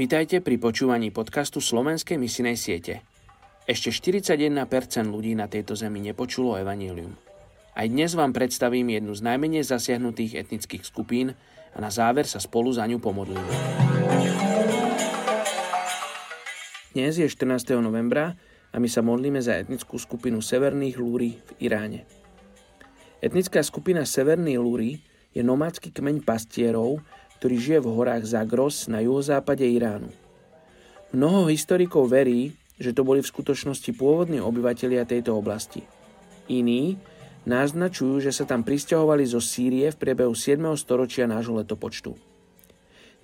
Vítajte pri počúvaní podcastu Slovenskej misinej siete. Ešte 41% ľudí na tejto zemi nepočulo evanílium. Aj dnes vám predstavím jednu z najmenej zasiahnutých etnických skupín a na záver sa spolu za ňu pomodlíme. Dnes je 14. novembra a my sa modlíme za etnickú skupinu Severných Lúri v Iráne. Etnická skupina Severní Lúri je nomádsky kmeň pastierov, ktorý žije v horách Zagros na juhozápade Iránu. Mnoho historikov verí, že to boli v skutočnosti pôvodní obyvatelia tejto oblasti. Iní naznačujú, že sa tam pristahovali zo Sýrie v priebehu 7. storočia nášho letopočtu.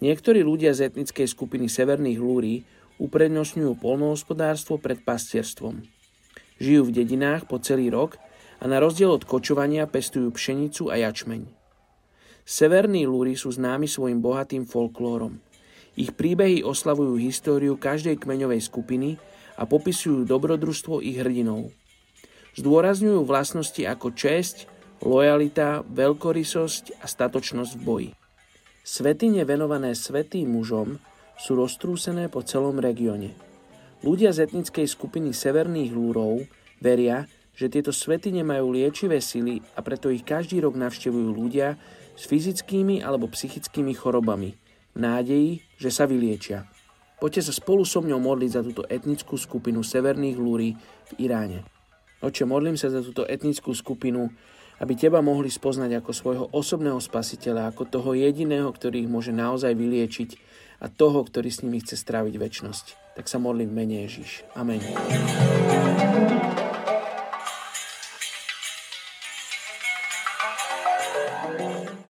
Niektorí ľudia z etnickej skupiny Severných Lúri uprednostňujú polnohospodárstvo pred pastierstvom. Žijú v dedinách po celý rok a na rozdiel od kočovania pestujú pšenicu a jačmeň. Severní lúry sú známi svojim bohatým folklórom. Ich príbehy oslavujú históriu každej kmeňovej skupiny a popisujú dobrodružstvo ich hrdinov. Zdôrazňujú vlastnosti ako česť, lojalita, veľkorysosť a statočnosť v boji. Svetine venované svetým mužom sú roztrúsené po celom regióne. Ľudia z etnickej skupiny Severných lúrov veria, že tieto svetine majú liečivé sily a preto ich každý rok navštevujú ľudia, s fyzickými alebo psychickými chorobami, v nádeji, že sa vyliečia. Poďte sa spolu so mňou modliť za túto etnickú skupinu Severných Lúri v Iráne. Oče, modlím sa za túto etnickú skupinu, aby teba mohli spoznať ako svojho osobného spasiteľa, ako toho jediného, ktorý ich môže naozaj vyliečiť a toho, ktorý s nimi chce stráviť väčnosť. Tak sa modlím v mene Ježiš. Amen.